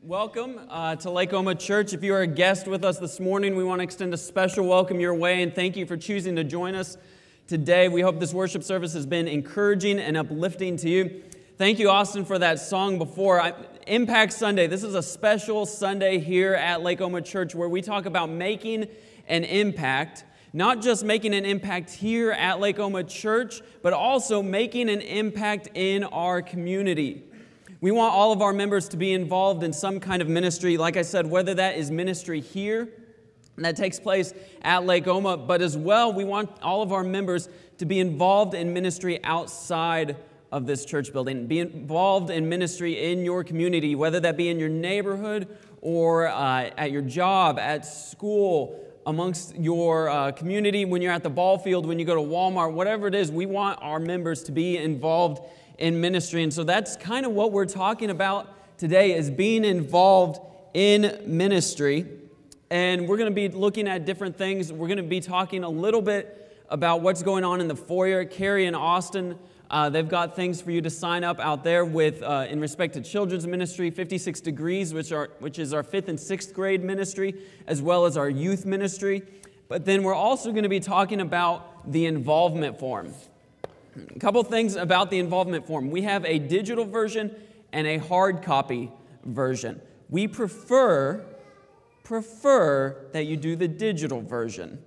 Welcome uh, to Lake Oma Church. If you are a guest with us this morning, we want to extend a special welcome your way and thank you for choosing to join us today. We hope this worship service has been encouraging and uplifting to you. Thank you, Austin, for that song before. I, Impact Sunday. This is a special Sunday here at Lake Oma Church where we talk about making an impact. Not just making an impact here at Lake Oma Church, but also making an impact in our community. We want all of our members to be involved in some kind of ministry, like I said, whether that is ministry here, that takes place at Lake Oma, but as well, we want all of our members to be involved in ministry outside of this church building. Be involved in ministry in your community, whether that be in your neighborhood or uh, at your job, at school, amongst your uh, community, when you're at the ball field, when you go to Walmart, whatever it is, we want our members to be involved in ministry. And so that's kind of what we're talking about today is being involved in ministry. And we're going to be looking at different things. We're going to be talking a little bit about what's going on in the foyer. Carrie and Austin, uh, they've got things for you to sign up out there with uh, in respect to children's ministry, 56 Degrees, which, are, which is our fifth and sixth grade ministry, as well as our youth ministry. But then we're also going to be talking about the involvement form. A couple things about the involvement form. We have a digital version and a hard copy version. We prefer prefer that you do the digital version.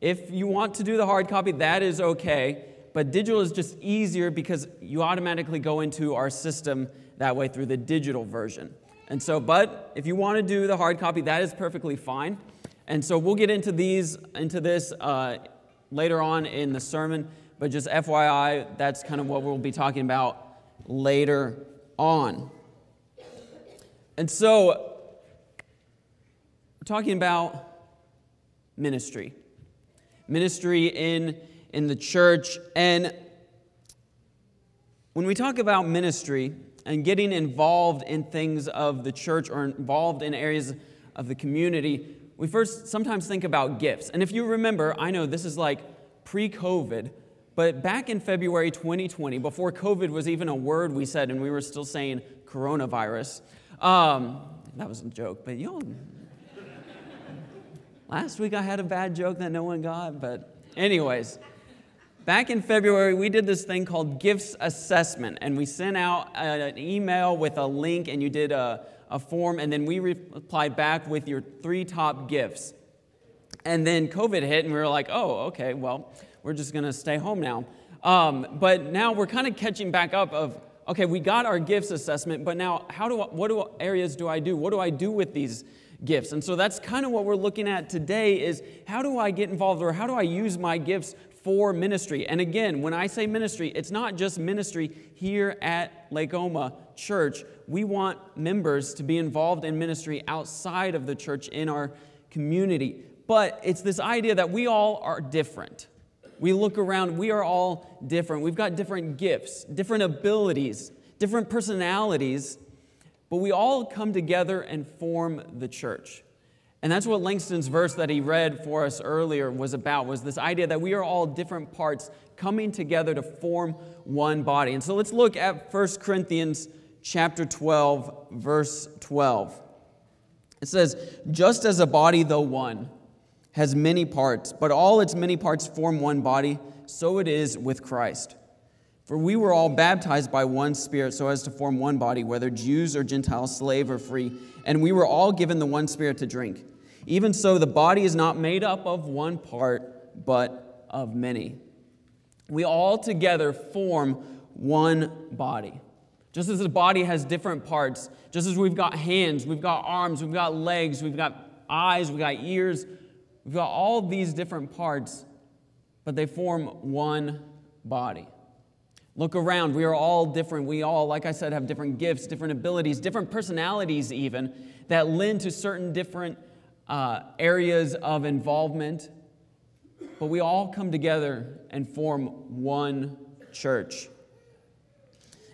If you want to do the hard copy, that is okay, but digital is just easier because you automatically go into our system that way through the digital version. And so, but if you want to do the hard copy, that is perfectly fine. And so we'll get into these, into this uh, later on in the sermon. But just FYI, that's kind of what we'll be talking about later on. And so, we're talking about ministry. Ministry in, in the church. And when we talk about ministry and getting involved in things of the church or involved in areas of the community, we first sometimes think about gifts. And if you remember, I know this is like pre COVID, but back in February 2020, before COVID was even a word we said, and we were still saying coronavirus, um, that was a joke, but you know, last week I had a bad joke that no one got, but anyways. Back in February, we did this thing called Gifts Assessment, and we sent out an email with a link, and you did a, a form, and then we replied back with your three top gifts. And then COVID hit, and we were like, oh, okay, well, we're just to stay home now. Um, but now we're kind of catching back up of, okay, we got our gifts assessment, but now how do I, what do, areas do I do? What do I do with these gifts? And so that's kind of what we're looking at today is how do I get involved or how do I use my gifts for ministry? And again, when I say ministry, it's not just ministry here at Lake Oma Church. We want members to be involved in ministry outside of the church in our community. But it's this idea that we all are different. We look around, we are all different. We've got different gifts, different abilities, different personalities, but we all come together and form the church. And that's what Langston's verse that he read for us earlier was about, was this idea that we are all different parts coming together to form one body. And so let's look at 1 Corinthians chapter 12, verse 12. It says, just as a body, though one, has many parts, but all its many parts form one body, so it is with Christ. For we were all baptized by one Spirit so as to form one body, whether Jews or Gentiles, slave or free, and we were all given the one Spirit to drink. Even so, the body is not made up of one part, but of many. We all together form one body. Just as the body has different parts, just as we've got hands, we've got arms, we've got legs, we've got eyes, we've got ears, We've got all these different parts, but they form one body. Look around. We are all different. We all, like I said, have different gifts, different abilities, different personalities, even, that lend to certain different uh, areas of involvement. But we all come together and form one church.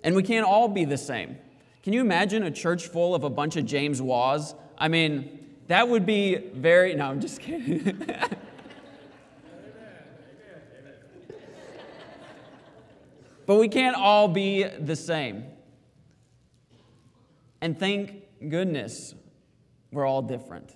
And we can't all be the same. Can you imagine a church full of a bunch of James Waws? I mean, that would be very, no, I'm just kidding. but we can't all be the same. And thank goodness we're all different.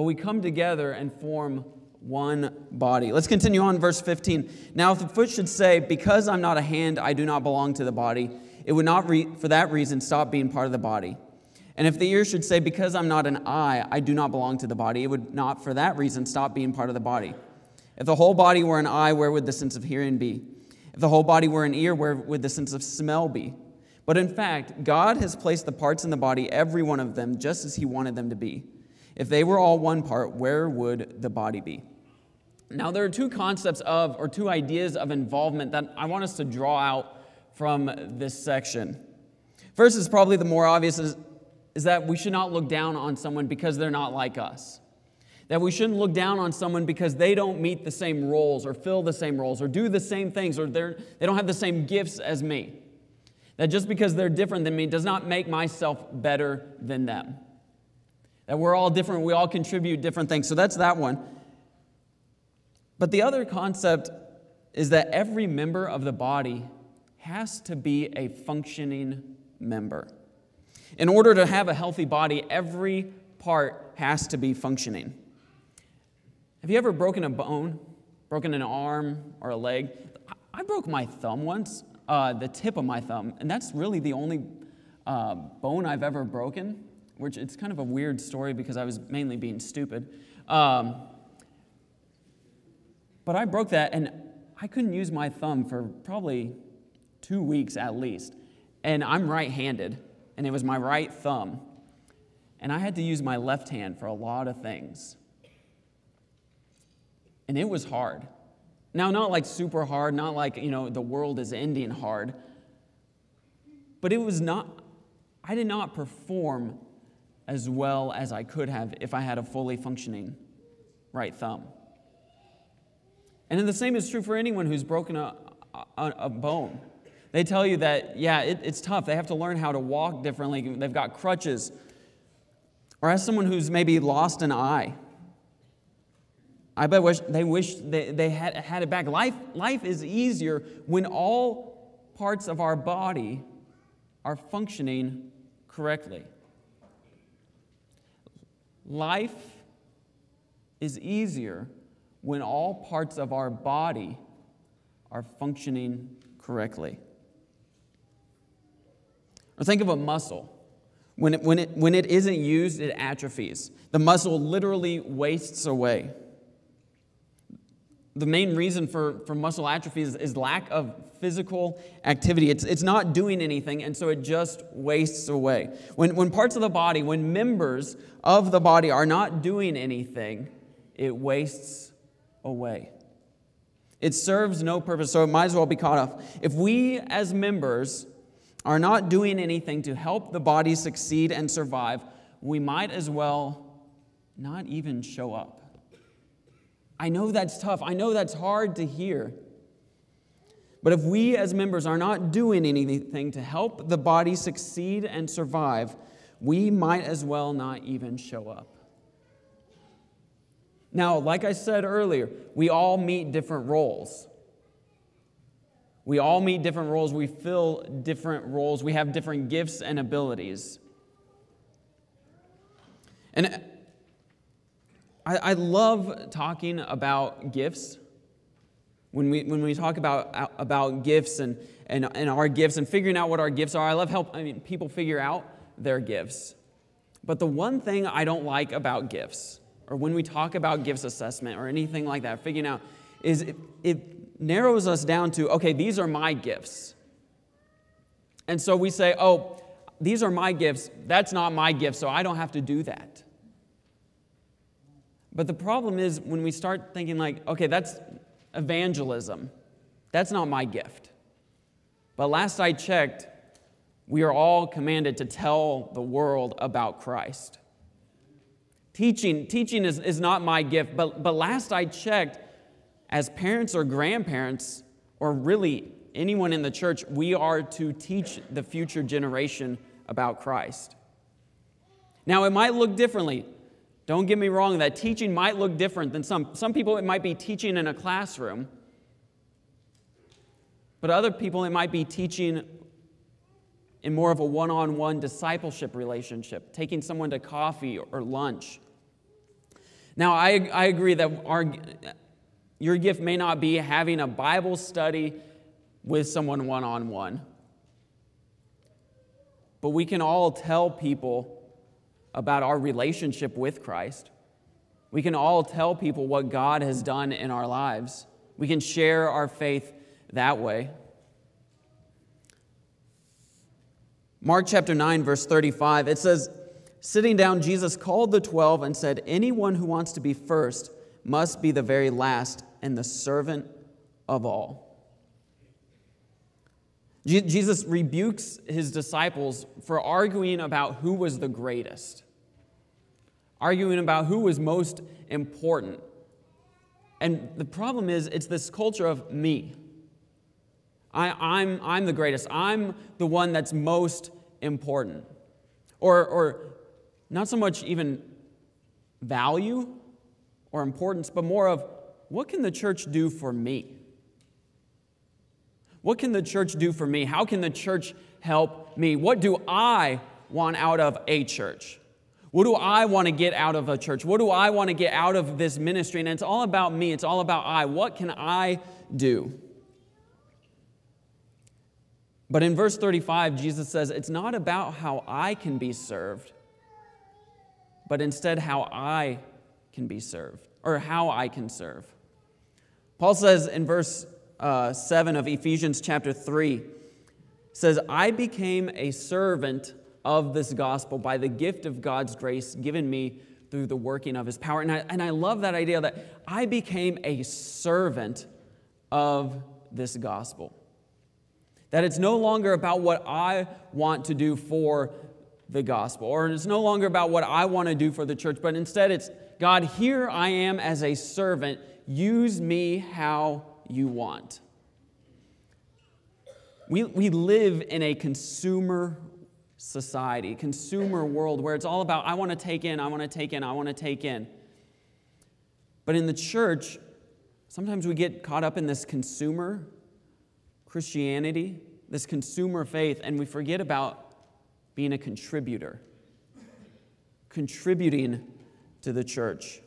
But we come together and form one body. Let's continue on, verse 15. Now, if the foot should say, Because I'm not a hand, I do not belong to the body, it would not, re- for that reason, stop being part of the body. And if the ear should say, Because I'm not an eye, I do not belong to the body, it would not, for that reason, stop being part of the body. If the whole body were an eye, where would the sense of hearing be? If the whole body were an ear, where would the sense of smell be? But in fact, God has placed the parts in the body, every one of them, just as He wanted them to be. If they were all one part, where would the body be? Now, there are two concepts of, or two ideas of involvement that I want us to draw out from this section. First is probably the more obvious is, is that we should not look down on someone because they're not like us. That we shouldn't look down on someone because they don't meet the same roles or fill the same roles or do the same things or they're, they don't have the same gifts as me. That just because they're different than me does not make myself better than them. That we're all different, we all contribute different things. So that's that one. But the other concept is that every member of the body has to be a functioning member. In order to have a healthy body, every part has to be functioning. Have you ever broken a bone, broken an arm or a leg? I broke my thumb once, uh, the tip of my thumb, and that's really the only uh, bone I've ever broken which it's kind of a weird story because I was mainly being stupid. Um, but I broke that, and I couldn't use my thumb for probably two weeks at least. And I'm right handed, and it was my right thumb. And I had to use my left hand for a lot of things. And it was hard. Now, not like super hard, not like, you know, the world is ending hard, but it was not, I did not perform as well as I could have if I had a fully functioning right thumb. And then the same is true for anyone who's broken a, a, a bone. They tell you that, yeah, it, it's tough. They have to learn how to walk differently. They've got crutches. Or as someone who's maybe lost an eye, I bet wish, they wish they, they had, had it back. Life, life is easier when all parts of our body are functioning correctly. Life is easier when all parts of our body are functioning correctly. Or think of a muscle. When it, when, it, when it isn't used, it atrophies. The muscle literally wastes away. The main reason for, for muscle atrophy is, is lack of physical activity. It's, it's not doing anything, and so it just wastes away. When, when parts of the body, when members of the body are not doing anything, it wastes away. It serves no purpose, so it might as well be cut off. If we as members are not doing anything to help the body succeed and survive, we might as well not even show up. I know that's tough. I know that's hard to hear. But if we as members are not doing anything to help the body succeed and survive, we might as well not even show up. Now, like I said earlier, we all meet different roles. We all meet different roles. We fill different roles. We have different gifts and abilities. And I, I love talking about gifts. When we, when we talk about, about gifts and, and, and our gifts and figuring out what our gifts are, I love help I mean, people figure out their gifts. But the one thing I don't like about gifts, or when we talk about gifts assessment or anything like that, figuring out, is it, it narrows us down to okay, these are my gifts. And so we say, oh, these are my gifts. That's not my gift, so I don't have to do that. But the problem is when we start thinking, like, okay, that's evangelism. That's not my gift. But last I checked, we are all commanded to tell the world about Christ. Teaching, teaching is, is not my gift, but, but last I checked, as parents or grandparents, or really anyone in the church, we are to teach the future generation about Christ. Now, it might look differently. Don't get me wrong, that teaching might look different than some. Some people, it might be teaching in a classroom, but other people, it might be teaching in more of a one on one discipleship relationship, taking someone to coffee or lunch. Now, I, I agree that our, your gift may not be having a Bible study with someone one on one, but we can all tell people about our relationship with Christ. We can all tell people what God has done in our lives. We can share our faith that way. Mark chapter 9, verse 35, it says, Sitting down, Jesus called the twelve and said, Anyone who wants to be first must be the very last and the servant of all. Jesus rebukes his disciples for arguing about who was the greatest, arguing about who was most important. And the problem is, it's this culture of me. I, I'm, I'm the greatest. I'm the one that's most important. Or, or not so much even value or importance, but more of what can the church do for me? What can the church do for me? How can the church help me? What do I want out of a church? What do I want to get out of a church? What do I want to get out of this ministry? And it's all about me, it's all about I. What can I do? But in verse 35, Jesus says, It's not about how I can be served, but instead how I can be served, or how I can serve. Paul says in verse uh, 7 of Ephesians chapter 3, says, I became a servant of this gospel by the gift of God's grace given me through the working of his power. And I, and I love that idea that I became a servant of this gospel. That it's no longer about what I want to do for the gospel, or it's no longer about what I want to do for the church, but instead it's God, here I am as a servant. Use me how you want. We, we live in a consumer society, consumer world where it's all about I want to take in, I want to take in, I want to take in. But in the church, sometimes we get caught up in this consumer Christianity, this consumer faith, and we forget about being a contributor, contributing to the church.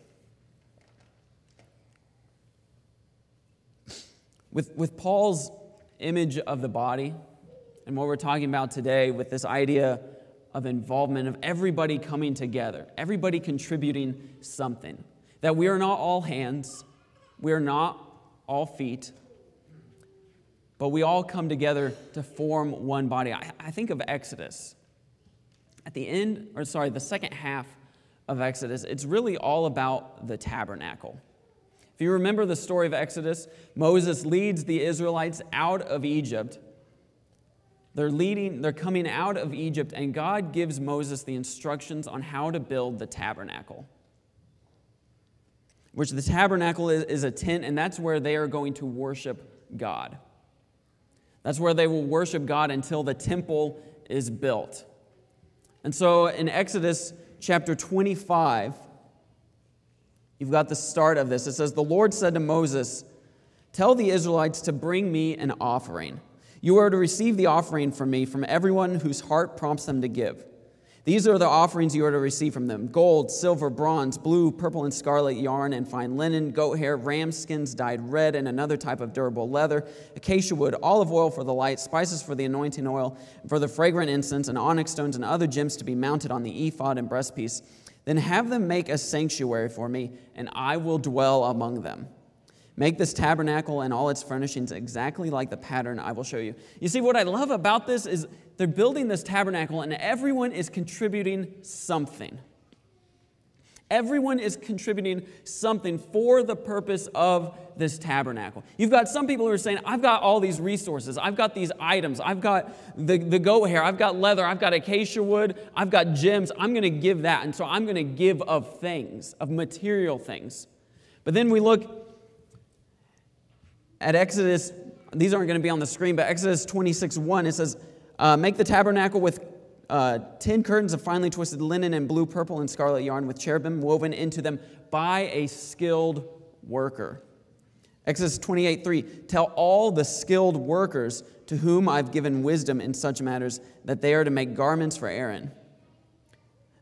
With, with Paul's image of the body, and what we're talking about today with this idea of involvement, of everybody coming together, everybody contributing something, that we are not all hands, we are not all feet, but we all come together to form one body. I, I think of Exodus. At the end, or sorry, the second half of Exodus, it's really all about the tabernacle. You remember the story of Exodus, Moses leads the Israelites out of Egypt. They're leading, they're coming out of Egypt, and God gives Moses the instructions on how to build the tabernacle. Which the tabernacle is, is a tent, and that's where they are going to worship God. That's where they will worship God until the temple is built. And so in Exodus chapter 25, you've got the start of this. It says, The Lord said to Moses, Tell the Israelites to bring me an offering. You are to receive the offering from me from everyone whose heart prompts them to give. These are the offerings you are to receive from them gold, silver, bronze, blue, purple, and scarlet yarn, and fine linen, goat hair, ram skins dyed red, and another type of durable leather, acacia wood, olive oil for the light, spices for the anointing oil, for the fragrant incense, and onyx stones and other gems to be mounted on the ephod and breastpiece. Then have them make a sanctuary for me, and I will dwell among them. Make this tabernacle and all its furnishings exactly like the pattern I will show you. You see, what I love about this is they're building this tabernacle and everyone is contributing something. Everyone is contributing something for the purpose of this tabernacle. You've got some people who are saying, I've got all these resources, I've got these items, I've got the, the goat hair, I've got leather, I've got acacia wood, I've got gems, I'm going to give that. And so I'm going to give of things, of material things. But then we look at Exodus, these aren't going to be on the screen, but Exodus 26 1, it says, uh, Make the tabernacle with uh, 10 curtains of finely twisted linen and blue, purple, and scarlet yarn with cherubim woven into them by a skilled worker. Exodus 28 3 Tell all the skilled workers to whom I've given wisdom in such matters that they are to make garments for Aaron.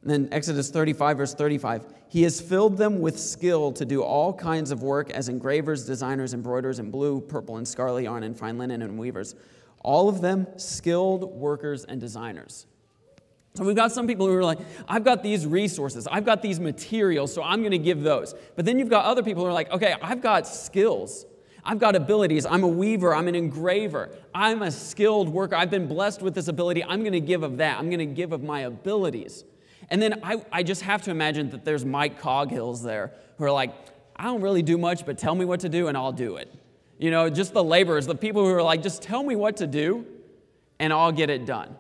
And then Exodus 35, verse 35 He has filled them with skill to do all kinds of work as engravers, designers, embroiderers in blue, purple, and scarlet yarn, and fine linen, and weavers. All of them skilled workers and designers. So we've got some people who are like, I've got these resources, I've got these materials, so I'm going to give those. But then you've got other people who are like, okay, I've got skills. I've got abilities. I'm a weaver. I'm an engraver. I'm a skilled worker. I've been blessed with this ability. I'm going to give of that. I'm going to give of my abilities. And then I, I just have to imagine that there's Mike Coghills there who are like, I don't really do much, but tell me what to do and I'll do it. You know, just the laborers, the people who are like, just tell me what to do and I'll get it done.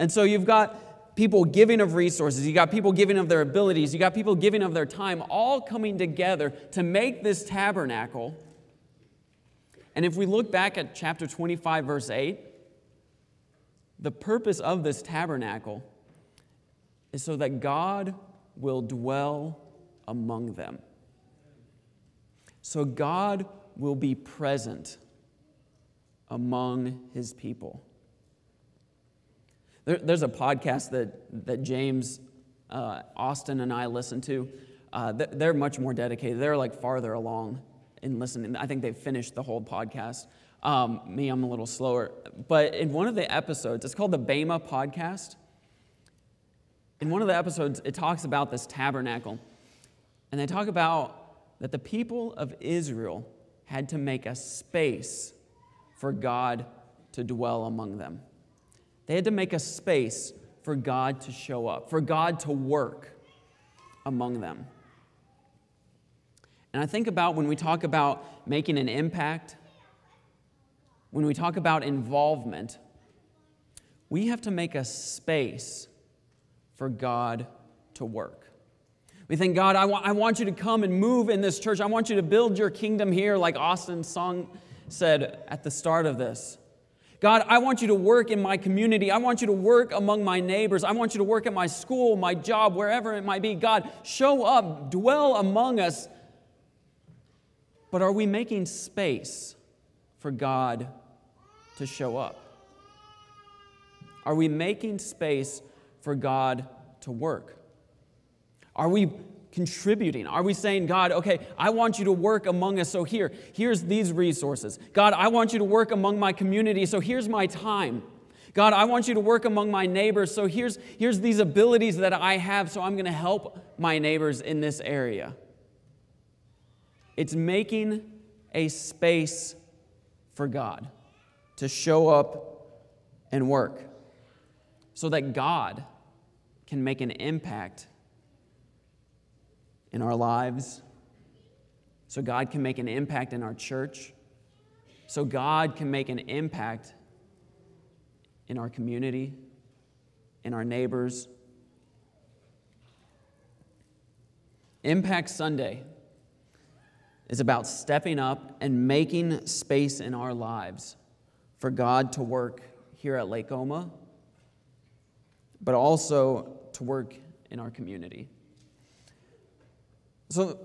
And so you've got people giving of resources, you got people giving of their abilities, you got people giving of their time, all coming together to make this tabernacle. And if we look back at chapter 25, verse 8, the purpose of this tabernacle is so that God will dwell among them. So God will be present among his people. There, there's a podcast that, that James uh, Austin and I listen to. Uh, they're much more dedicated. They're like farther along in listening. I think they've finished the whole podcast. Um, me, I'm a little slower. But in one of the episodes, it's called the Bema podcast. In one of the episodes, it talks about this tabernacle. And they talk about that the people of Israel had to make a space for God to dwell among them. They had to make a space for God to show up, for God to work among them. And I think about when we talk about making an impact, when we talk about involvement, we have to make a space for God to work. We think, God, I, I want you to come and move in this church. I want you to build your kingdom here, like Austin's song said at the start of this. God, I want you to work in my community. I want you to work among my neighbors. I want you to work at my school, my job, wherever it might be. God, show up, dwell among us. But are we making space for God to show up? Are we making space for God to work? Are we contributing? Are we saying, God, okay, I want you to work among us, so here, here's these resources. God, I want you to work among my community, so here's my time. God, I want you to work among my neighbors, so here's, here's these abilities that I have, so I'm going to help my neighbors in this area. It's making a space for God to show up and work so that God can make an impact in our lives, so God can make an impact in our church, so God can make an impact in our community, in our neighbors. Impact Sunday is about stepping up and making space in our lives for God to work here at Lake Oma, but also to work in our community. So,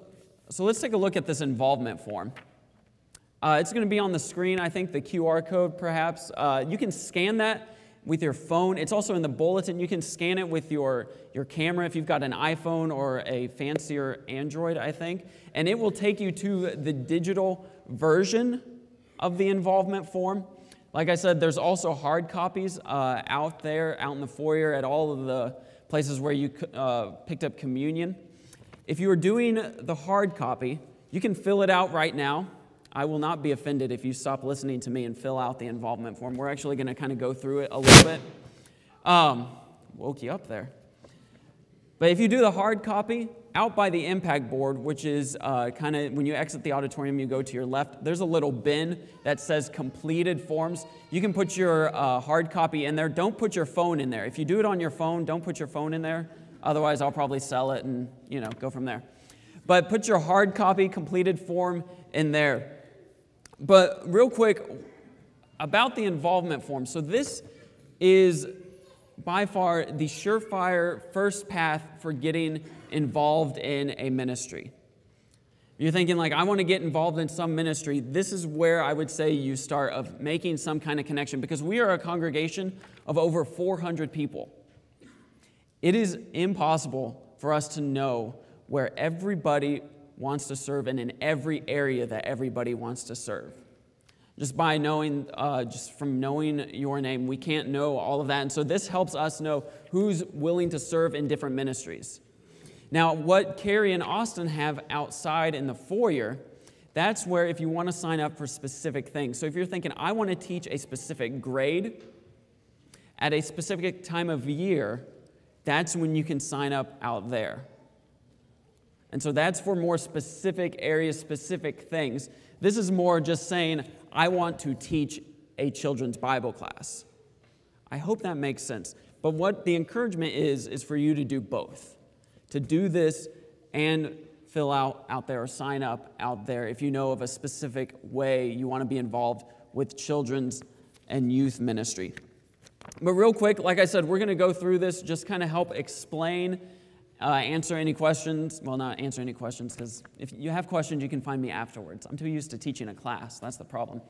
so let's take a look at this involvement form. Uh, it's going to be on the screen, I think, the QR code perhaps. Uh, you can scan that with your phone. It's also in the bulletin. You can scan it with your, your camera if you've got an iPhone or a fancier Android, I think. And it will take you to the digital version of the involvement form. Like I said, there's also hard copies uh, out there, out in the foyer, at all of the places where you uh, picked up communion. If you are doing the hard copy, you can fill it out right now. I will not be offended if you stop listening to me and fill out the involvement form. We're actually going to kind of go through it a little bit. Um, woke you up there. But if you do the hard copy, out by the impact board, which is uh, kind of when you exit the auditorium, you go to your left, there's a little bin that says completed forms. You can put your uh, hard copy in there. Don't put your phone in there. If you do it on your phone, don't put your phone in there. Otherwise, I'll probably sell it and, you know, go from there. But put your hard copy completed form in there. But real quick, about the involvement form. So this is by far the surefire first path for getting involved in a ministry. you're thinking like i want to get involved in some ministry this is where i would say you start of making some kind of connection because we are a congregation of over 400 people it is impossible for us to know where everybody wants to serve and in every area that everybody wants to serve. Just by knowing uh, just from knowing your name we can't know all of that. And so this helps us know who's willing to serve in different ministries. Now, what Carrie and Austin have outside in the foyer, that's where if you want to sign up for specific things. So if you're thinking, I want to teach a specific grade at a specific time of year, that's when you can sign up out there. And so that's for more specific areas, specific things. This is more just saying, I want to teach a children's Bible class. I hope that makes sense. But what the encouragement is, is for you to do both to do this and fill out out there or sign up out there if you know of a specific way you want to be involved with children's and youth ministry. But, real quick, like I said, we're going to go through this, just kind of help explain, uh, answer any questions. Well, not answer any questions, because if you have questions, you can find me afterwards. I'm too used to teaching a class. That's the problem.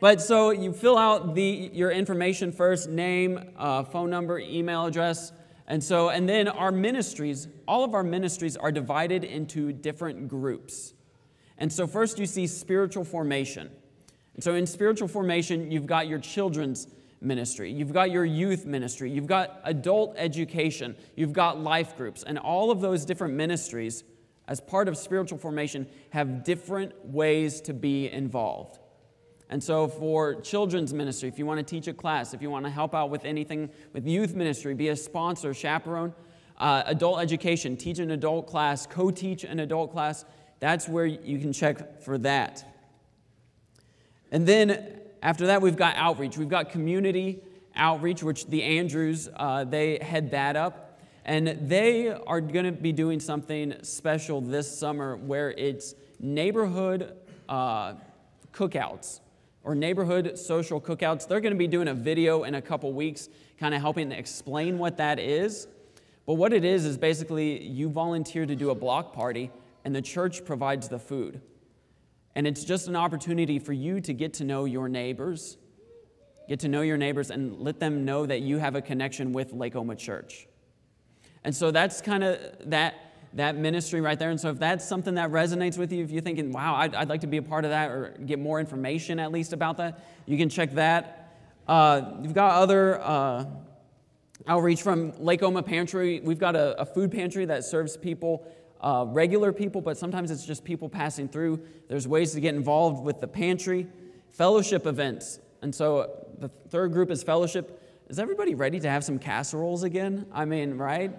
But so you fill out the, your information first name, uh, phone number, email address. And so, and then our ministries, all of our ministries are divided into different groups. And so, first you see spiritual formation. And so, in spiritual formation, you've got your children's ministry, you've got your youth ministry, you've got adult education, you've got life groups. And all of those different ministries, as part of spiritual formation, have different ways to be involved. And so, for children's ministry, if you want to teach a class, if you want to help out with anything with youth ministry, be a sponsor, chaperone, uh, adult education, teach an adult class, co teach an adult class, that's where you can check for that. And then after that, we've got outreach. We've got community outreach, which the Andrews, uh, they head that up. And they are going to be doing something special this summer where it's neighborhood uh, cookouts or neighborhood social cookouts. They're going to be doing a video in a couple weeks, kind of helping to explain what that is. But what it is is basically you volunteer to do a block party, and the church provides the food. And it's just an opportunity for you to get to know your neighbors, get to know your neighbors, and let them know that you have a connection with Lake Oma Church. And so that's kind of that that ministry right there. And so, if that's something that resonates with you, if you're thinking, wow, I'd, I'd like to be a part of that or get more information at least about that, you can check that. Uh, you've got other uh, outreach from Lake Oma Pantry. We've got a, a food pantry that serves people, uh, regular people, but sometimes it's just people passing through. There's ways to get involved with the pantry, fellowship events. And so, the third group is fellowship. Is everybody ready to have some casseroles again? I mean, right?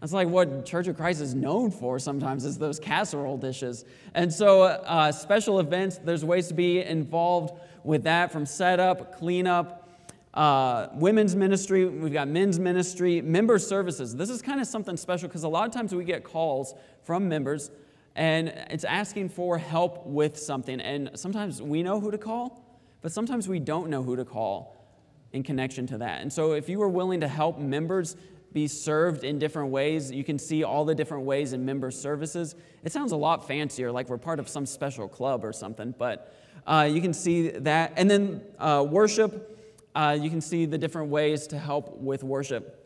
That's like what Church of Christ is known for sometimes, is those casserole dishes. And so, uh, special events, there's ways to be involved with that from setup, cleanup, uh, women's ministry, we've got men's ministry, member services. This is kind of something special because a lot of times we get calls from members and it's asking for help with something. And sometimes we know who to call, but sometimes we don't know who to call in connection to that. And so, if you are willing to help members be served in different ways. You can see all the different ways in member services. It sounds a lot fancier, like we're part of some special club or something, but uh, you can see that. And then uh, worship, uh, you can see the different ways to help with worship.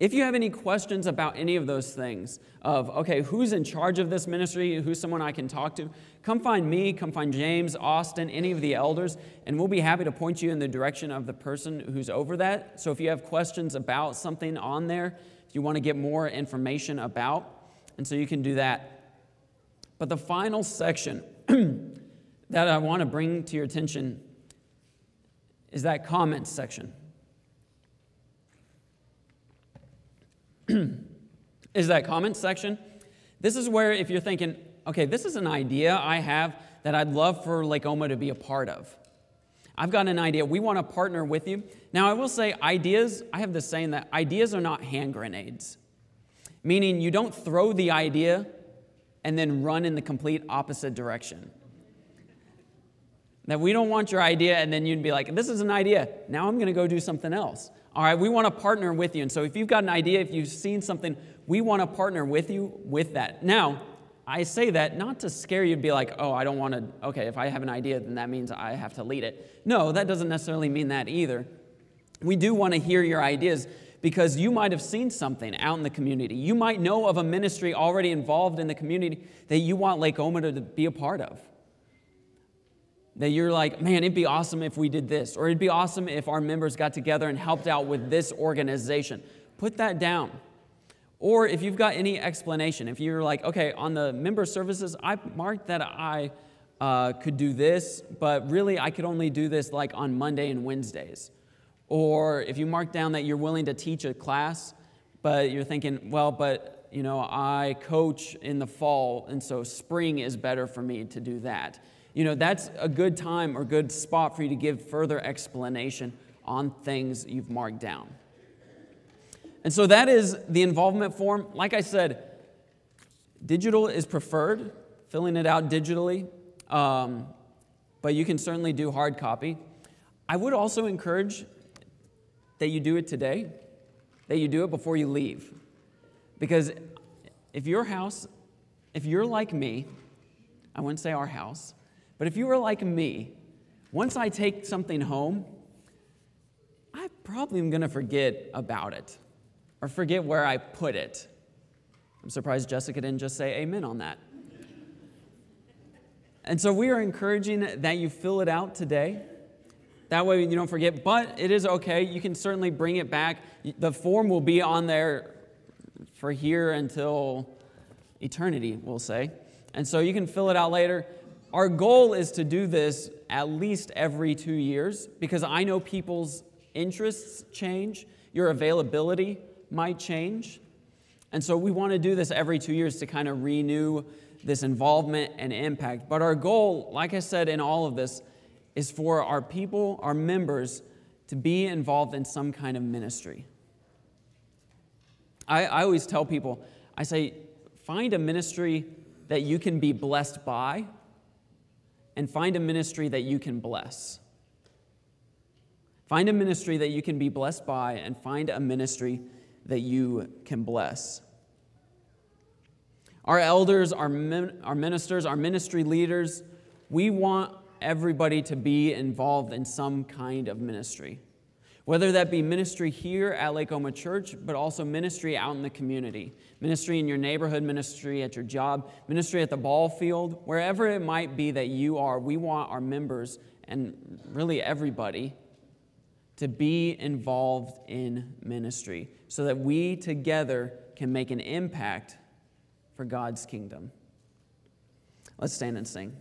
If you have any questions about any of those things, of, okay, who's in charge of this ministry, who's someone I can talk to, come find me, come find James, Austin, any of the elders, and we'll be happy to point you in the direction of the person who's over that. So if you have questions about something on there, if you want to get more information about, and so you can do that. But the final section that I want to bring to your attention is that comments section. is that comment section. This is where, if you're thinking, okay, this is an idea I have that I'd love for Lake Oma to be a part of. I've got an idea. We want to partner with you. Now, I will say, ideas, I have this saying that ideas are not hand grenades, meaning you don't throw the idea and then run in the complete opposite direction. That we don't want your idea and then you'd be like, this is an idea. Now I'm going to go do something else. All right, we want to partner with you. And so if you've got an idea, if you've seen something, we want to partner with you with that. Now, I say that not to scare you be like, oh, I don't want to, okay, if I have an idea, then that means I have to lead it. No, that doesn't necessarily mean that either. We do want to hear your ideas because you might have seen something out in the community. You might know of a ministry already involved in the community that you want Lake Oma to be a part of. That you're like, man, it'd be awesome if we did this, or it'd be awesome if our members got together and helped out with this organization. Put that down. Or if you've got any explanation, if you're like, okay, on the member services, I marked that I uh, could do this, but really I could only do this like on Monday and Wednesdays. Or if you mark down that you're willing to teach a class, but you're thinking, well, but you know, I coach in the fall, and so spring is better for me to do that. You know, that's a good time or good spot for you to give further explanation on things you've marked down. And so that is the involvement form. Like I said, digital is preferred, filling it out digitally, um, but you can certainly do hard copy. I would also encourage that you do it today, that you do it before you leave. Because if your house, if you're like me, I wouldn't say our house, but if you were like me, once I take something home, I probably am going to forget about it or forget where I put it. I'm surprised Jessica didn't just say amen on that. And so we are encouraging that you fill it out today. That way you don't forget, but it is okay. You can certainly bring it back. The form will be on there for here until eternity, we'll say. And so you can fill it out later. Our goal is to do this at least every two years because I know people's interests change, your availability might change. And so we want to do this every two years to kind of renew this involvement and impact. But our goal, like I said in all of this, is for our people, our members, to be involved in some kind of ministry. I, I always tell people, I say, find a ministry that you can be blessed by, and find a ministry that you can bless. Find a ministry that you can be blessed by, and find a ministry that you can bless. Our elders, our, min- our ministers, our ministry leaders, we want everybody to be involved in some kind of ministry. Whether that be ministry here at Lake Oma Church, but also ministry out in the community, ministry in your neighborhood, ministry at your job, ministry at the ball field, wherever it might be that you are, we want our members and really everybody to be involved in ministry so that we together can make an impact for God's kingdom. Let's stand and sing.